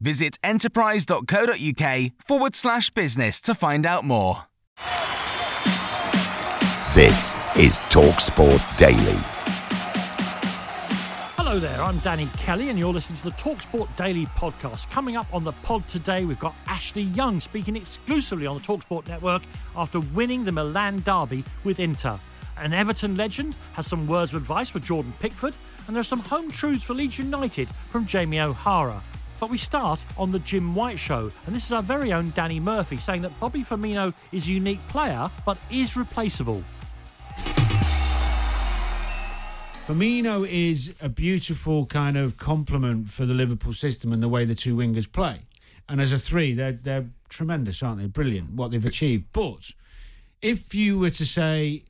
Visit enterprise.co.uk forward slash business to find out more. This is TalkSport Daily. Hello there, I'm Danny Kelly, and you're listening to the Talksport Daily podcast. Coming up on the pod today, we've got Ashley Young speaking exclusively on the Talksport network after winning the Milan Derby with Inter. An Everton legend has some words of advice for Jordan Pickford, and there are some home truths for Leeds United from Jamie O'Hara. But we start on the Jim White show, and this is our very own Danny Murphy saying that Bobby Firmino is a unique player but is replaceable. Firmino is a beautiful kind of complement for the Liverpool system and the way the two wingers play. And as a three, they're they're tremendous, aren't they? Brilliant what they've achieved. But if you were to say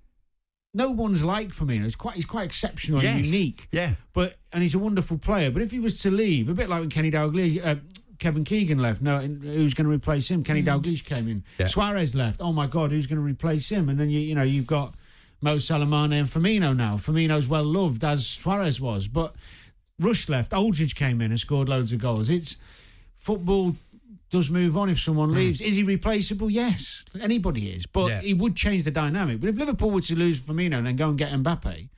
no one's like Firmino, he's quite he's quite exceptional and unique. Yeah. But and he's a wonderful player. But if he was to leave, a bit like when Kenny Dalglish, uh, Kevin Keegan left, no, who's going to replace him? Kenny Dalglish came in. Yeah. Suarez left. Oh my God, who's going to replace him? And then you you know you've got Mo Salamane and Firmino now. Firmino's well loved as Suarez was, but Rush left. Aldridge came in and scored loads of goals. It's football does move on if someone hmm. leaves. Is he replaceable? Yes, anybody is, but Yeah. he would change the dynamic. But if Liverpool were to lose Firmino and then go and get Mbappe,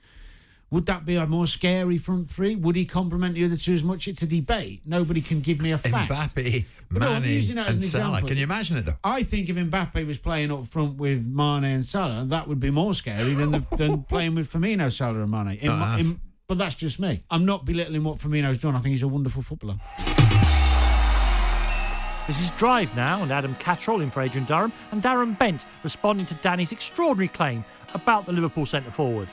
would that be a more scary front three? Would he complement the other two as much? It's a debate. Nobody can give me a fact. Mbappe, But no, Mane, as and an Salah. Can you imagine it though? I think if Mbappe was playing up front with Mane and Salah, that would be more scary than the, than playing with Firmino, Salah, and Mane. In No, I my- have. in- but that's just me. I'm not belittling what Firmino's done. I think he's a wonderful footballer. This is Drive Now, and Adam Catterall in for Adrian Durham, and Darren Bent responding to Danny's extraordinary claim about the Liverpool centre forward.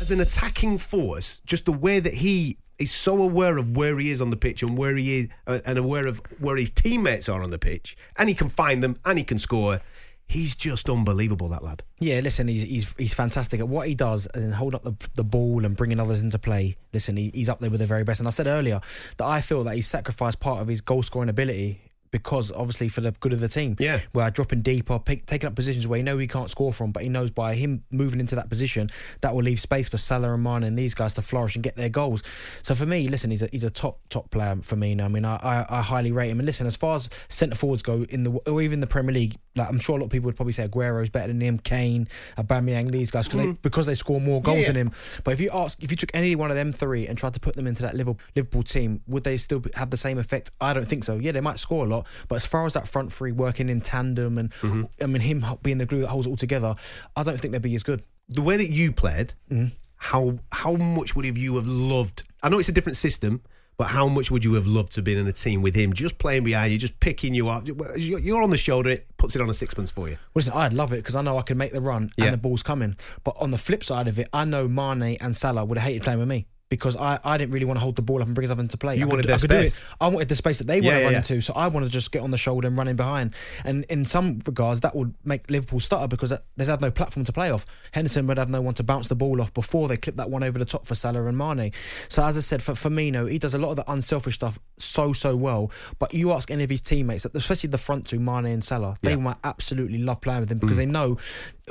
as an attacking force, just the way that he is so aware of where he is on the pitch and where he is, uh, and aware of where his teammates are on the pitch, and he can find them and he can score. He's just unbelievable, that lad. Yeah, listen, he's he's he's fantastic at what he does and hold up the, the ball and bringing others into play. Listen, he, he's up there with the very best. And I said earlier that I feel that he's sacrificed part of his goal scoring ability because obviously for the good of the team. Yeah. Where dropping deeper, pick, taking up positions where he know he can't score from, but he knows by him moving into that position that will leave space for Salah and Mane and these guys to flourish and get their goals. So for me, listen, he's a he's a top top player for me. Now. I mean, I, I, I highly rate him. And listen, as far as centre forwards go in the or even the Premier League, like I'm sure a lot of people would probably say Aguero is better than him, Kane, Aubameyang, these guys because they because they score more goals Yeah. than him. But if you ask, if you took any one of them three and tried to put them into that Liverpool, Liverpool team, would they still have the same effect? I don't think so. Yeah, they might score a lot, but as far as that front three working in tandem and I mean him being the glue that holds it all together, I don't think they'd be as good. The way that you played, Mm-hmm. how how much would have you have loved? I know it's a different system. But how much would you have loved to have been in a team with him, just playing behind you, just picking you up? You're on the shoulder, it puts it on a sixpence for you. Listen, I'd love it because I know I can make the run Yeah. and the ball's coming. But on the flip side of it, I know Mane and Salah would have hated playing with me. Because I, I didn't really want to hold the ball up and bring us up into play. You I wanted do- their I could do space. it. I wanted the space that they Yeah, want to yeah, run yeah. into. So I wanted to just get on the shoulder and run in behind. And in some regards, that would make Liverpool stutter because they'd have no platform to play off. Henderson would have no one to bounce the ball off before they clip that one over the top for Salah and Mane. So as I said, for Firmino, he does a lot of the unselfish stuff so so well. But you ask any of his teammates, especially the front two, Mane and Salah, they might absolutely love playing with him because mm. they know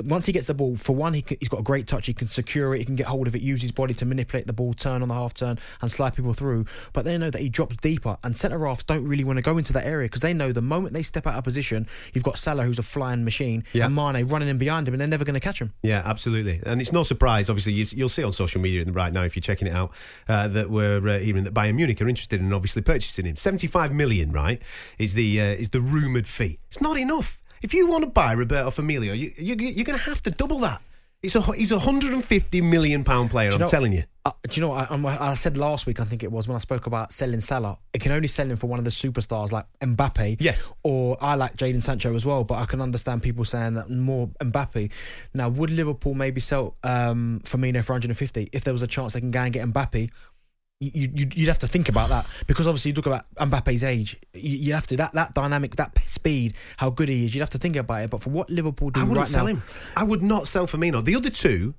once he gets the ball, for one, he he's got a great touch. He can secure it. He can get hold of it, use his body to manipulate the ball, turn on the half turn, and slide people through. But they know that he drops deeper, and centre halves don't really want to go into that area because they know the moment they step out of position, you've got Salah who's a flying machine, Yeah. and Mane running in behind him, and they're never going to catch him. Yeah, absolutely. And it's no surprise, obviously, you, you'll see on social media right now if you're checking it out uh, that we're uh, hearing that Bayern Munich are interested in obviously purchasing him. 75 million, right, is the uh, is the rumoured fee. It's not enough. If you want to buy Roberto Firmino, you, you, you're going to have to double that. He's a, he's a 150 million pound player, Do I'm telling you. Uh, do you know what I, I said last week? I think it was when I spoke about selling Salah. It can only sell him for one of the superstars like Mbappe. Yes. Or I like Jadon Sancho as well, but I can understand people saying that more Mbappe. Now, would Liverpool maybe sell um, Firmino for 150 if there was a chance they can go and get Mbappe? You, you, you'd have to think about that because obviously you talk about Mbappe's age. You, you have to that that dynamic, that speed, how good he is. You'd have to think about it. But for what Liverpool do I wouldn't right sell now, him. I would not sell Firmino. The other two,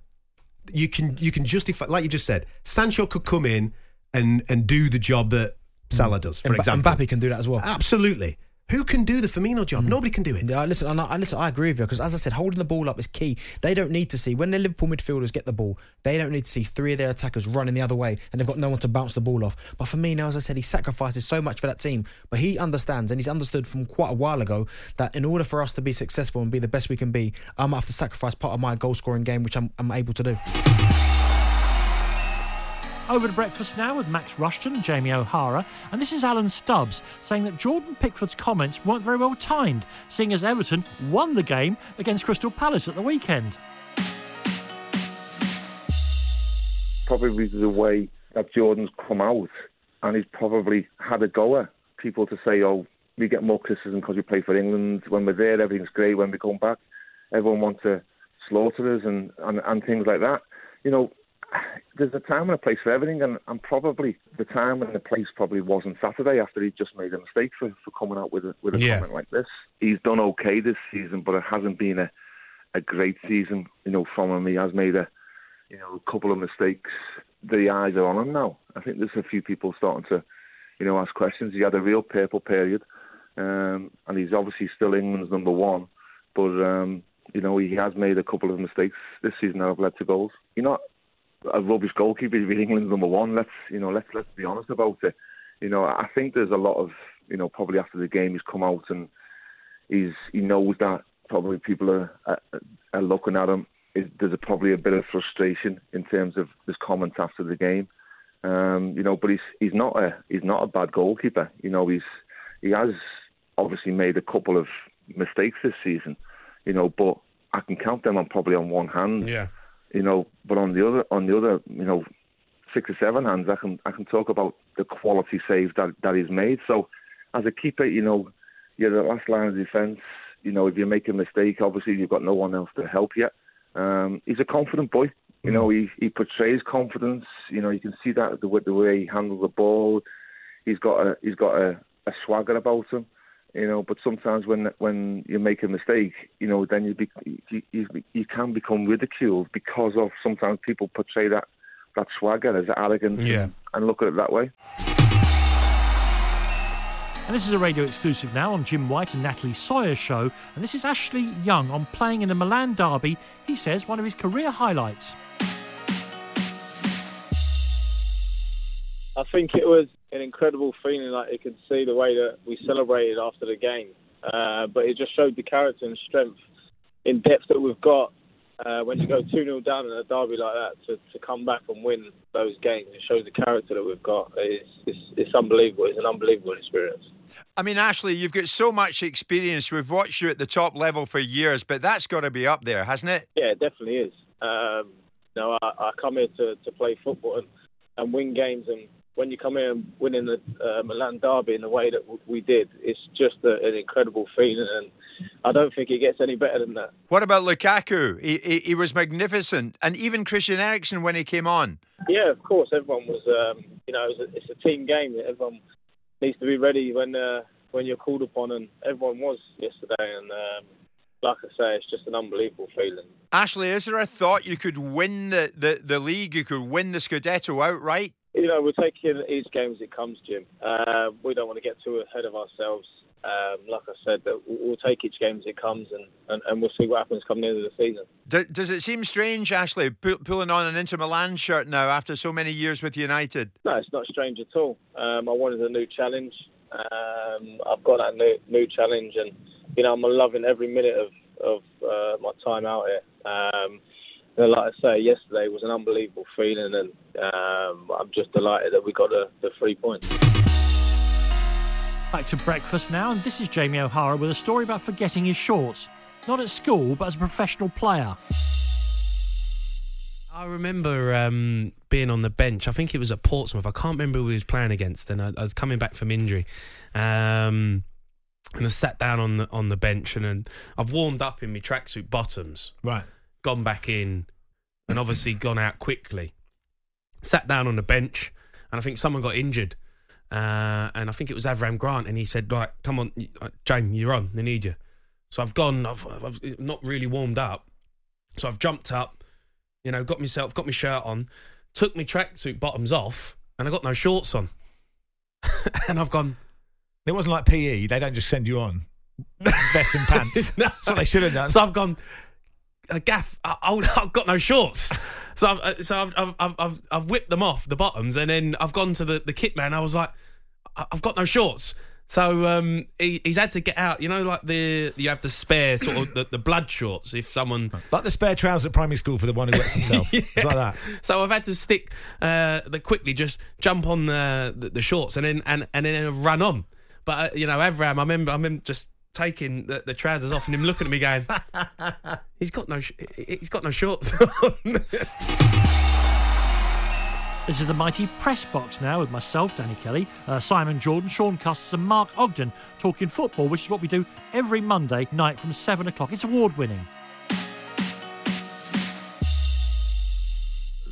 you can you can justify, like you just said, Sancho could come in and and do the job that Salah mm. does, for example. Mbappe can do that as well. Absolutely. Who can do the Firmino job? Hmm. Nobody can do it. Yeah, listen, and I, I- listen, I agree with you because, as I said, holding the ball up is key. They don't need to see when the Liverpool midfielders get the ball. They don't need to see three of their attackers running the other way, and they've got no one to bounce the ball off. But for me now, as I said, he sacrifices so much for that team. But he understands, and he's understood from quite a while ago that in order for us to be successful and be the best we can be, I'm have to sacrifice part of my goal scoring game, which I'm, I'm able to do. Over to breakfast now with Max Rushton Jamie O'Hara, and this is Alan Stubbs saying that Jordan Pickford's comments weren't very well timed, seeing as Everton won the game against Crystal Palace at the weekend. probably the way that Jordan's come out, and he's probably had a go at people to say, "Oh, we get more criticism because we play for England. When we're there, everything's great. When we come back, everyone wants to slaughter us and, and, and things like that." You know, there's a time and a place for everything, and, and probably the time and the place probably wasn't Saturday after he just made a mistake for, for coming out with a, with a Yeah. comment like this. He's done okay this season, but it hasn't been a, a great season, you know, from him. He has made a you know, a couple of mistakes. The eyes are on him now. I think there's a few people starting to, you know, ask questions. He had a real purple period, um, and he's obviously still England's number one. But um, you know, he has made a couple of mistakes this season that have led to goals. You're not a rubbish goalkeeper. You're England's number one. Let's, you know, let's let's be honest about it. You know, I think there's a lot of, you know, probably after the game he's come out and he's he knows that probably people are are, are looking at him. Is, there's a, probably a bit of frustration in terms of his comments after the game. Um, you know, but he's he's not a he's not a bad goalkeeper. You know, he's he has obviously made a couple of mistakes this season. You know, but I can count them on probably on one hand. Yeah. You know, but on the other on the other, you know, six or seven hands, I can I can talk about the quality saves that that he's made. So, as a keeper, you know, you're the last line of defence. You know, if you make a mistake, obviously you've got no one else to help you. Um, he's a confident boy. You know, he he portrays confidence. You know, you can see that the way, the way he handles the ball. He's got a he's got a, a swagger about him. You know, but sometimes when when you make a mistake, you know, then you be, you, you you can become ridiculed because of sometimes people portray that that swagger as arrogance. Yeah. and, and look at it that way. And this is a radio exclusive now on Jim White and Natalie Sawyer's show. And this is Ashley Young on playing in the Milan Derby. He says one of his career highlights. I think it was an incredible feeling. Like you could see the way that we celebrated after the game, uh, but it just showed the character and strength in depth that we've got. Uh, when you go 2 0 down in a derby like that, to, to come back and win those games, it shows the character that we've got. It's, it's, it's unbelievable. It's an unbelievable experience. I mean, Ashley, you've got so much experience. We've watched you at the top level for years, but that's got to be up there, hasn't it? Yeah, it definitely is. Um, you know, I, I come here to, to play football and, and win games, and when you come in and winning the uh, Milan Derby in the way that w- we did, it's just a, an incredible feeling, and I don't think it gets any better than that. What about Lukaku? He, he, he was magnificent. And even Christian Eriksen when he came on. Yeah, of course, everyone was. Um, you know, it's a, it's a team game. Everyone needs to be ready when uh, when you're called upon, and everyone was yesterday. And um, like I say, it's just an unbelievable feeling. Ashley, is there a thought you could win the, the, the league? You could win the Scudetto outright? You know, we're taking each game as it comes, Jim. Uh, we don't want to get too ahead of ourselves. um, like I said, that we'll take each game as it comes, and, and, and we'll see what happens come the end of the season. Do, does it seem strange, Ashley, pu- pulling on an Inter Milan shirt now after so many years with United? No, it's not strange at all. Um, I wanted a new challenge. Um, I've got that new, new challenge, and you know I'm loving every minute of of uh, my time out here. And like I say, yesterday was an unbelievable feeling, and um, I'm just delighted that we got the, the three points. Back to breakfast now, and this is Jamie O'Hara with a story about forgetting his shorts. Not at school, but as a professional player. I remember um, being on the bench. I think it was at Portsmouth. I can't remember who he was playing against, and I, I was coming back from injury. Um, and I sat down on the on the bench, and then I've warmed up in my tracksuit bottoms. Right. Gone back in, and obviously gone out quickly. Sat down on the bench, and I think someone got injured. Uh, and I think it was Avram Grant, and he said, "Right, come on, uh, James, you're on. They need you." So I've gone. I've, I've not really warmed up, so I've jumped up. You know, got myself, got my shirt on, took my tracksuit bottoms off, and I got no shorts on. and I've gone. It wasn't like PE. They don't just send you on vest and pants. That's what they should have done. So I've gone. Gaff, I, I've got no shorts, so I've uh, so I've, I've I've I've whipped them off the bottoms, and then I've gone to the the kit man. I was like, I've got no shorts, so um, he, he's had to get out. You know, like the you have the spare sort of the, the blood shorts if someone like the spare trousers at primary school for the one who wets himself. It's like that. So I've had to stick uh, the quickly just jump on the, the the shorts and then and and then run on. But uh, you know, Avram, I remember I remember just taking the, the trousers off and him looking at me going, he's got no sh- he's got no shorts on. This is the mighty press box now with myself, Danny Kelly, uh, Simon Jordan, Sean Custis, and Mark Ogden talking football, which is what we do every Monday night from 7 o'clock. It's award winning.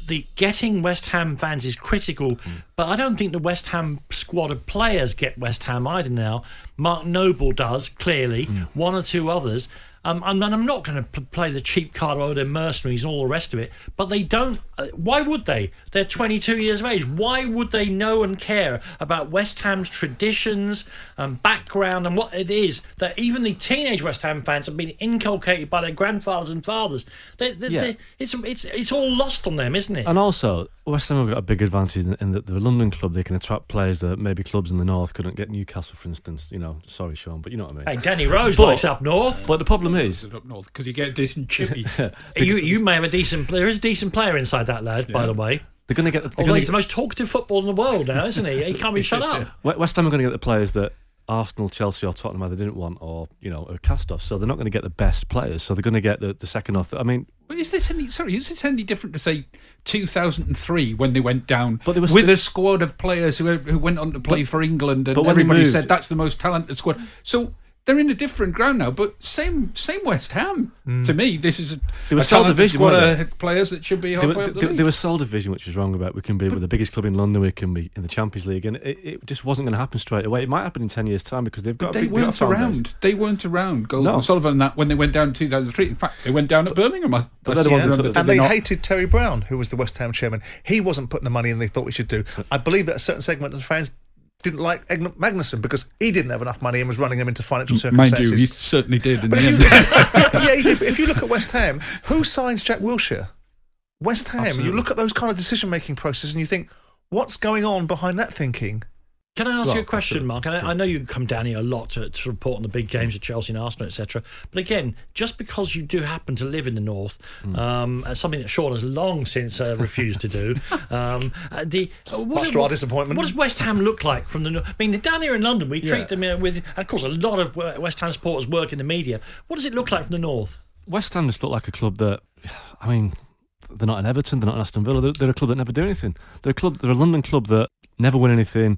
The getting West Ham fans is critical, hmm. but I don't think the West Ham squad of players get West Ham either now. Mark Noble does, clearly, hmm. one or two others. Um, and and I'm not going to p- play the cheap card, oh, they're mercenaries and all the rest of it. But they don't. Uh, why would they? They're 22 years of age. Why would they know and care about West Ham's traditions and background and what it is that even the teenage West Ham fans have been inculcated by their grandfathers and fathers? They, they, Yeah. they- it's it's it's all lost on them, isn't it? And also, West Ham have got a big advantage in, in that they're a London club. They can attract players that maybe clubs in the north couldn't get. Newcastle, for instance. You know, sorry, Sean, but you know what I mean. Hey, Danny Rose But- likes up north. But the problem is, up north because you get a decent chippy. you you may have a decent player. There is a decent player inside that lad, by the way. they're going to get. They're Although gonna he's the most talkative footballer in the world now, isn't he? He can't be shut up. West Ham are going to get the players that Arsenal, Chelsea, or Tottenham either didn't want, or you know, are cast off. So they're not going to get the best players. So they're going to get the, the second or. Th- I mean, But is this any? Sorry, is this any different to say 2003 when they went down But they were with a squad of players who who went on to play But- for England and everybody moved- said that's the most talented squad. So they're in a different ground now, but same same West Ham. To mm. me, this is a, They were a sole talented division, squad of players that should be they were, up the they, league. they were sole division, which was wrong about. We can be with the biggest club in London. We can be in the Champions League, and it, it just wasn't going to happen straight away. It might happen in ten years' time because they've got. But a they big- they've got weren't a fan base. around. They weren't around. Golden No. Sullivan and that when they went down in 2003. In fact, they went down at Birmingham. I- But I they're the ones to that- remember, and they not? hated Terry Brown, who was the West Ham chairman. He wasn't putting the money in they thought we should do. I believe that a certain segment of the fans didn't like Magnusson because he didn't have enough money and was running him into financial circumstances. Mind you, he certainly did in But the end. you, yeah, he did. But if you look at West Ham, who signs Jack Wilshere? West Ham. You look at those kind of decision making processes and you think, what's going on behind that thinking? Can I ask you a question, Mark? And I, I know you come down here a lot to, to report on the big games of Chelsea and Arsenal, etc. But again, just because you do happen to live in the north, Hmm. um, something that Sean has long since uh, refused to do, um, uh, the uh, what, Much to our disappointment. What does West Ham look like from the? north? I mean, down here in London, we treat Yeah. them uh, with, and of course, a lot of uh, West Ham supporters work in the media. What does it look like from the north? West Ham just look like a club that, I mean, they're not in Everton, they're not in Aston Villa. They're, they're a club that never do anything. They're a club, they're a London club that never win anything,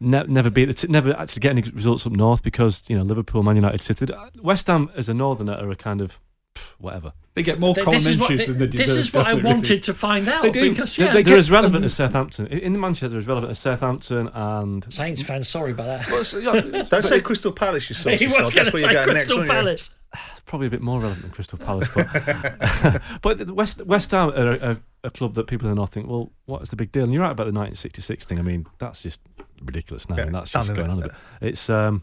ne- never beat, the t- never actually get any results up north because you know Liverpool, Man United, City. West Ham as a northerner are a kind of pff, whatever. They get more Th- column this is what, inches than they this is what I don't really? wanted to find out They do. because They're, yeah, they're get- as relevant um, as Southampton. In in Manchester, they're as relevant as Southampton and. Saints fans, sorry about that. Well, yeah, Don't say Crystal Palace, you he saucy sod. That's where you're going next, Crystal aren't? Palace. probably a bit more relevant than Crystal Palace. But, but West West Ham are a, a, a club that people in the north think, well, what's the big deal? And you're right about the 1966 thing. I mean, that's just ridiculous now. Yeah, and that's just going on a bit. It's um,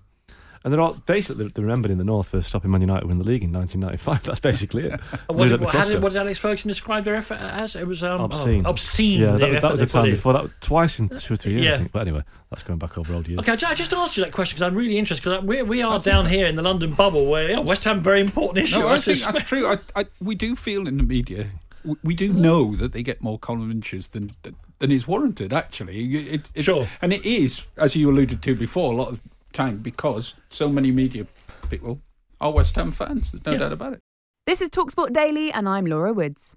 And they're all basically they're remembered in the North for stopping Man United win the league in 1995. That's basically it. What did, up how did, what did Alex Ferguson describe their effort as? It was um, obscene. Oh, obscene. Yeah, that was, that was the time before that. Twice in two or three years, Yeah. I think. But anyway, that's going back over old years. Okay, I just asked you that question because I'm really interested. Because we we are down here in the London bubble where yeah, West Ham very important issue. No, I think that's true. I, I, we do feel in the media, we, we do know that they get more column inches than than is warranted. Actually, it, it, Sure. and it is, as you alluded to before, a lot of time because so many media people are West Ham fans. There's no Yeah. doubt about it. This is Talksport Daily, and I'm Laura Woods.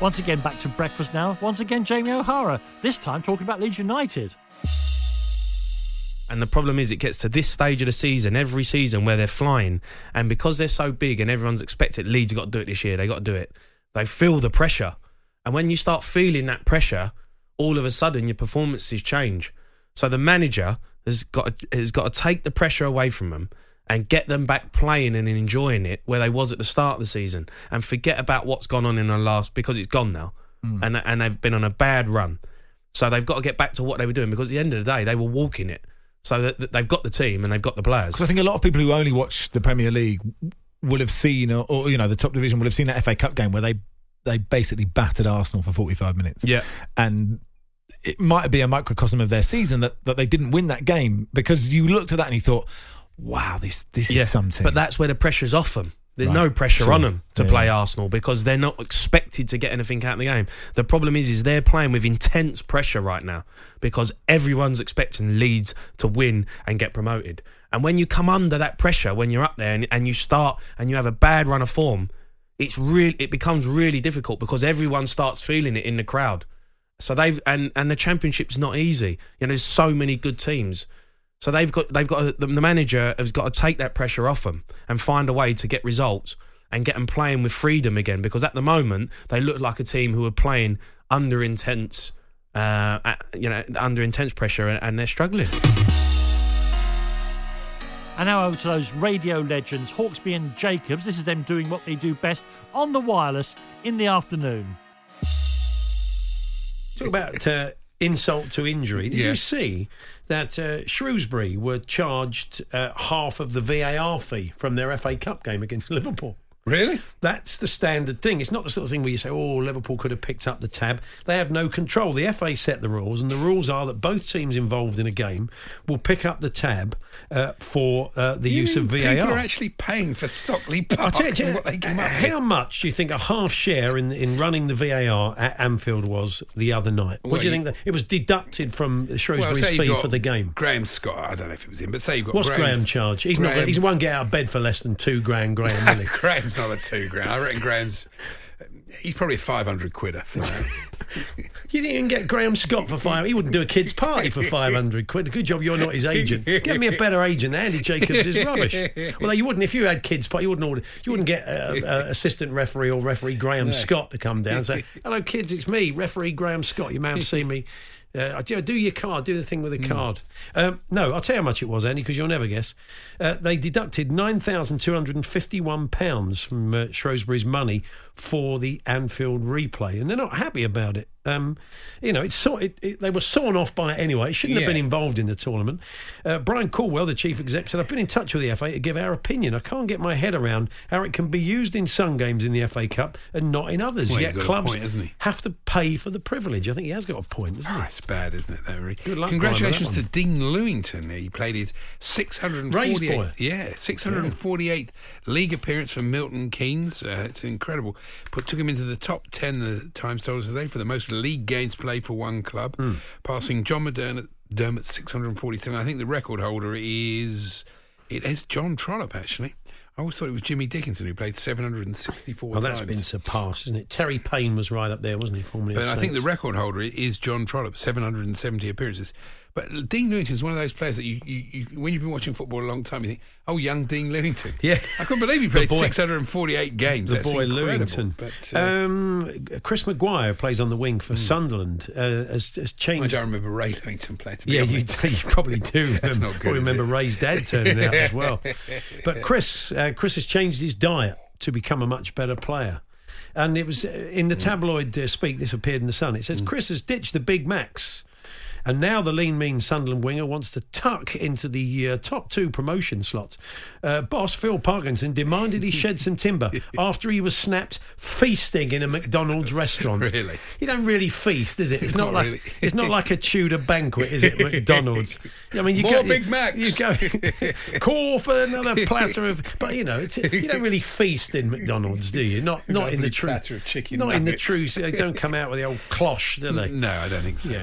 Once again, back to breakfast now. Once again, Jamie O'Hara. This time talking about Leeds United. And the problem is, it gets to this stage of the season, every season where they're flying, and because they're so big and everyone's expected, Leeds got to do it this year. They got to do it. They feel the pressure, and when you start feeling that pressure, all of a sudden your performances change. So the manager has got to, has got to take the pressure away from them and get them back playing and enjoying it where they was at the start of the season, and forget about what's gone on in the last because it's gone now, mm. and and they've been on a bad run. So they've got to get back to what they were doing because at the end of the day they were walking it. So that, that they've got the team and they've got the players. Because I think a lot of people who only watch the Premier League will have seen, or, or you know, the top division will have seen that FA Cup game where they they basically battered Arsenal for forty five minutes. Yeah, and it might be a microcosm of their season that, that they didn't win that game because you looked at that and you thought, wow, this this yeah, is something. But that's where the pressure's off them. There's Right, no pressure on them to Yeah. play Arsenal because they're not expected to get anything out of the game. The problem is, is they're playing with intense pressure right now because everyone's expecting Leeds to win and get promoted. And when you come under that pressure, when you're up there and, and you start and you have a bad run of form, it's real. It becomes really difficult because everyone starts feeling it in the crowd. So they've and and the championship's not easy. You know, there's so many good teams. So they've got they've got the, the manager has got to take that pressure off them and find a way to get results and get them playing with freedom again. Because at the moment they look like a team who are playing under intense, uh, at- you know, under intense pressure and, and they're struggling. And now over to those radio legends, Hawksbee and Jacobs. This is them doing what they do best on the wireless in the afternoon. Talk about uh, insult to injury. Did Yeah. you see that uh, Shrewsbury were charged uh, half of the VAR fee from their FA Cup game against Liverpool? Really? That's the standard thing. It's not the sort of thing where you say, oh, Liverpool could have picked up the tab. They have no control. The FA set the rules, and the rules are that both teams involved in a game will pick up the tab uh, for uh, the You use of VAR. People are actually paying for Stockley I'll Park tell you, and what they come up with. how much do you think a half share in in running the VAR at Anfield was the other night? What Well, do you you- think that it was deducted from Shrewsbury's you've fee for the game? Graham Scott, I don't know if it was him, but say you've got What's Graham's- Graham charge? He's not. Graham- He won't get out of bed for less than two grand. Graham? Graham's not a two grand. I reckon Graham's. He's probably a 500 quidder for that. You think you can get Graham Scott for five? He wouldn't do a kids' party for five hundred quid. Good job, you're not his agent. Get me a better agent. Andy Jacobs is rubbish. Although you wouldn't, if you had kids' party, you wouldn't order. You wouldn't get uh, uh, assistant referee or referee Graham No. Scott to come down and say, "Hello, kids, it's me, referee Graham Scott. You may have seen me." Uh, do, do your card, do the thing with the card. Um, no, I'll tell you how much it was, Andy, because you'll never guess. Uh, they deducted £9,251 from uh, Shrewsbury's money for the Anfield replay, and they're not happy about it. Um, you know, it's so, it, it, they were sawn off by it anyway. It shouldn't have been involved in the tournament. Uh, Brian Caldwell, the chief exec, said, I've been in touch with the FA to give our opinion. I can't get my head around how it can be used in some games in the FA Cup and not in others. Well, Yet clubs point, have to pay for the privilege. I think he has got a point, doesn't he? Oh, it's bad, isn't it, though, Rick? Good luck, Congratulations Brian, to Dean Lewington. He played his 648th, Raised boy. yeah, 648th league appearance for Milton Keynes. Uh, it's incredible. Put took him into the top 10 the Times told us today for the most league games played for one club, Hmm. passing John McDermott Dermott 647. I think the record holder is it is John Trollope actually. I always thought it was Jimmy Dickinson who played 764 Well, that's times. been surpassed, isn't it? Terry Paine was right up there, wasn't he? Formerly But I think the record holder is John Trollope, 770 appearances. But Dean Lewington is one of those players that you, you, you, when you've been watching football a long time, you think, oh, young Dean Lewington. Yeah. I couldn't believe he played boy- 648 games. The That's boy. Lewington. But, uh, um, Chris Maguire plays on the wing for Sunderland. Uh, has, has changed. I don't remember Ray Lewington playing, to be yeah, you, you probably do. That's remember, not good, remember? Ray's dad turning out as well. But Chris, uh, Chris has changed his diet to become a much better player. And it was uh, in the tabloid uh, speak. This appeared in the Sun. It says Chris has ditched the Big Macs. And now the lean, mean Sunderland winger wants to tuck into the uh, top two promotion slots. Uh, boss Phil Parkinson demanded he shed some timber after he was snapped feasting in a McDonald's restaurant. Really? You don't really feast, is it? It's not, Not like really. it's not like a Tudor banquet, is it? McDonald's. I mean, you More go, Big you, Macs. You go call for another platter of, but you know, it's, you don't really feast in McDonald's, do you? Not not in the true platter of chicken Not in the nuggets. true. They don't come out with the old cloche, do they? No, I don't think so. Yeah.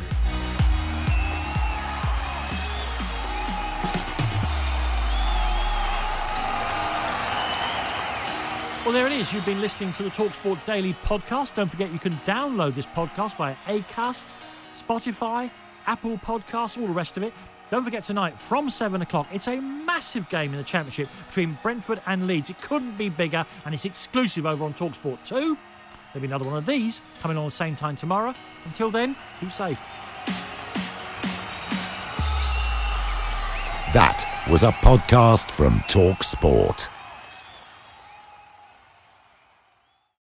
Well, there it is. You've been listening to the Talksport Daily podcast. Don't forget you can download this podcast via Acast, Spotify, Apple Podcasts, all the rest of it. Don't forget tonight from seven o'clock. It's a massive game in the Championship between Brentford and Leeds. It couldn't be bigger, and it's exclusive over on Talksport 2. There'll be another one of these coming on the same time tomorrow. Until then, keep safe. That was a podcast from Talk